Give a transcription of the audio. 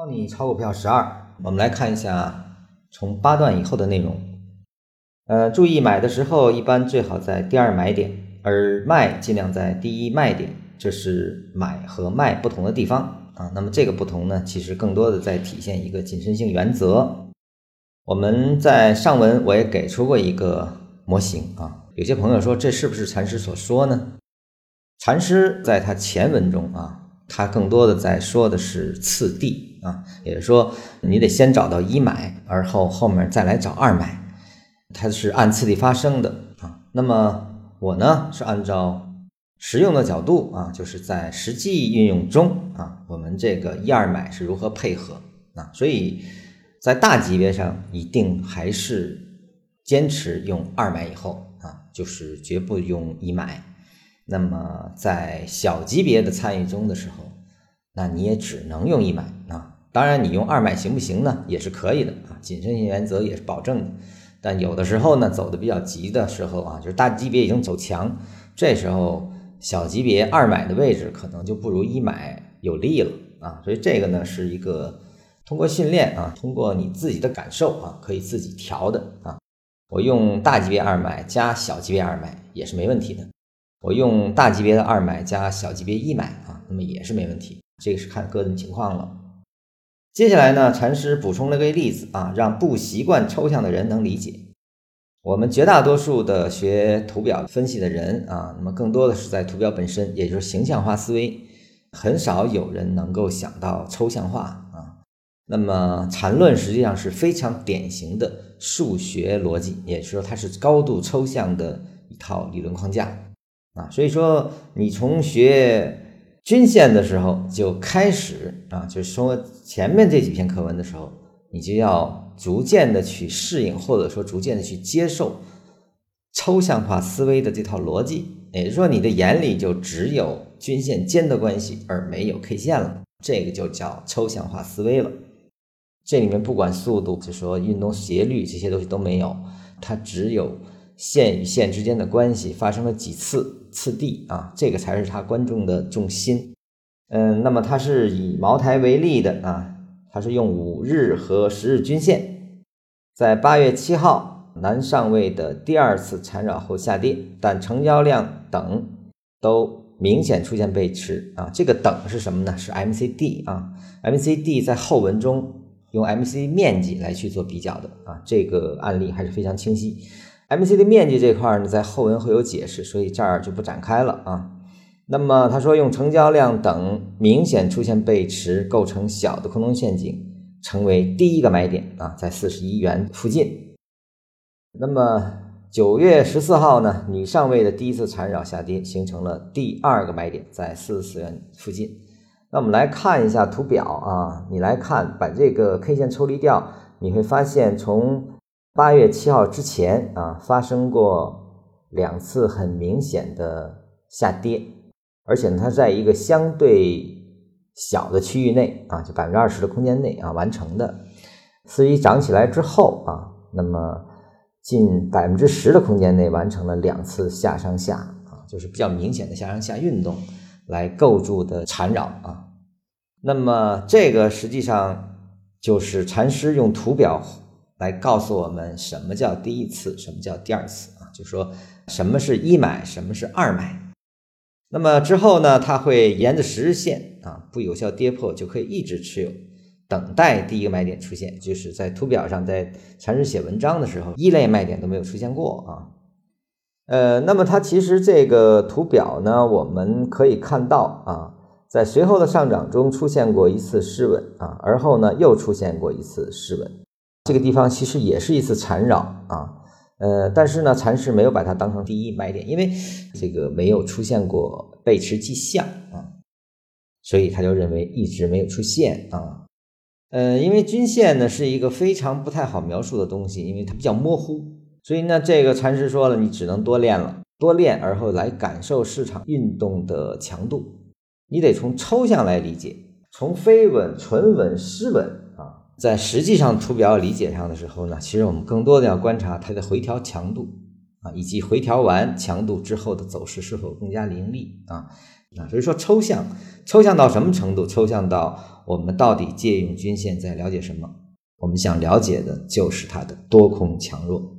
教你炒股票十二，我们来看一下从八段以后的内容。呃，注意买的时候一般最好在第二买点，而卖尽量在第一卖点，这是买和卖不同的地方啊。那么这个不同呢，其实更多的在体现一个谨慎性原则。我们在上文我也给出过一个模型啊，有些朋友说这是不是禅师所说呢？禅师在他前文中啊。他更多的在说的是次第啊，也就是说，你得先找到一买，而后后面再来找二买，它是按次第发生的啊。那么我呢是按照实用的角度啊，就是在实际运用中啊，我们这个一二买是如何配合啊？所以在大级别上一定还是坚持用二买以后啊，就是绝不用一买。那么在小级别的参与中的时候，那你也只能用一买啊。当然，你用二买行不行呢？也是可以的啊。谨慎性原则也是保证的。但有的时候呢，走的比较急的时候啊，就是大级别已经走强，这时候小级别二买的位置可能就不如一买有利了啊。所以这个呢是一个通过训练啊，通过你自己的感受啊，可以自己调的啊。我用大级别二买加小级别二买也是没问题的。我用大级别的二买加小级别一买啊，那么也是没问题。这个是看个人情况了。接下来呢，禅师补充了个例子啊，让不习惯抽象的人能理解。我们绝大多数的学图表分析的人啊，那么更多的是在图表本身，也就是形象化思维，很少有人能够想到抽象化啊。那么禅论实际上是非常典型的数学逻辑，也就是说它是高度抽象的一套理论框架。啊，所以说你从学均线的时候就开始啊，就是说前面这几篇课文的时候，你就要逐渐的去适应，或者说逐渐的去接受抽象化思维的这套逻辑。也就是说，你的眼里就只有均线间的关系，而没有 K 线了，这个就叫抽象化思维了。这里面不管速度，就说运动斜率这些东西都没有，它只有。线与线之间的关系发生了几次次第啊，这个才是他观众的重心。嗯，那么他是以茅台为例的啊，他是用五日和十日均线，在八月七号南上位的第二次缠绕后下跌，但成交量等都明显出现背驰啊。这个等是什么呢？是 MCD 啊，MCD 在后文中用 MCD 面积来去做比较的啊，这个案例还是非常清晰。MCD 面积这块呢，在后文会有解释，所以这儿就不展开了啊。那么他说，用成交量等明显出现背驰，构成小的空头陷阱，成为第一个买点啊，在四十一元附近。那么九月十四号呢，你上位的第一次缠绕下跌，形成了第二个买点，在四十四元附近。那我们来看一下图表啊，你来看，把这个 K 线抽离掉，你会发现从。八月七号之前啊，发生过两次很明显的下跌，而且呢，它在一个相对小的区域内啊，就百分之二十的空间内啊完成的。四一涨起来之后啊，那么近百分之十的空间内完成了两次下上下啊，就是比较明显的下上下运动来构筑的缠绕啊。那么这个实际上就是禅师用图表。来告诉我们什么叫第一次，什么叫第二次啊？就说什么是一买，什么是二买。那么之后呢，它会沿着十日线啊，不有效跌破就可以一直持有，等待第一个买点出现。就是在图表上，在禅师写文章的时候，一类卖点都没有出现过啊。呃，那么它其实这个图表呢，我们可以看到啊，在随后的上涨中出现过一次失稳啊，而后呢又出现过一次失稳。这个地方其实也是一次缠绕啊，呃，但是呢，禅师没有把它当成第一买点，因为这个没有出现过背驰迹象啊，所以他就认为一直没有出现啊，呃，因为均线呢是一个非常不太好描述的东西，因为它比较模糊，所以呢，这个禅师说了，你只能多练了，多练，而后来感受市场运动的强度，你得从抽象来理解，从非稳、纯稳、失稳。在实际上图表理解上的时候呢，其实我们更多的要观察它的回调强度啊，以及回调完强度之后的走势是否更加凌厉啊啊，所以说抽象，抽象到什么程度？抽象到我们到底借用均线在了解什么？我们想了解的就是它的多空强弱。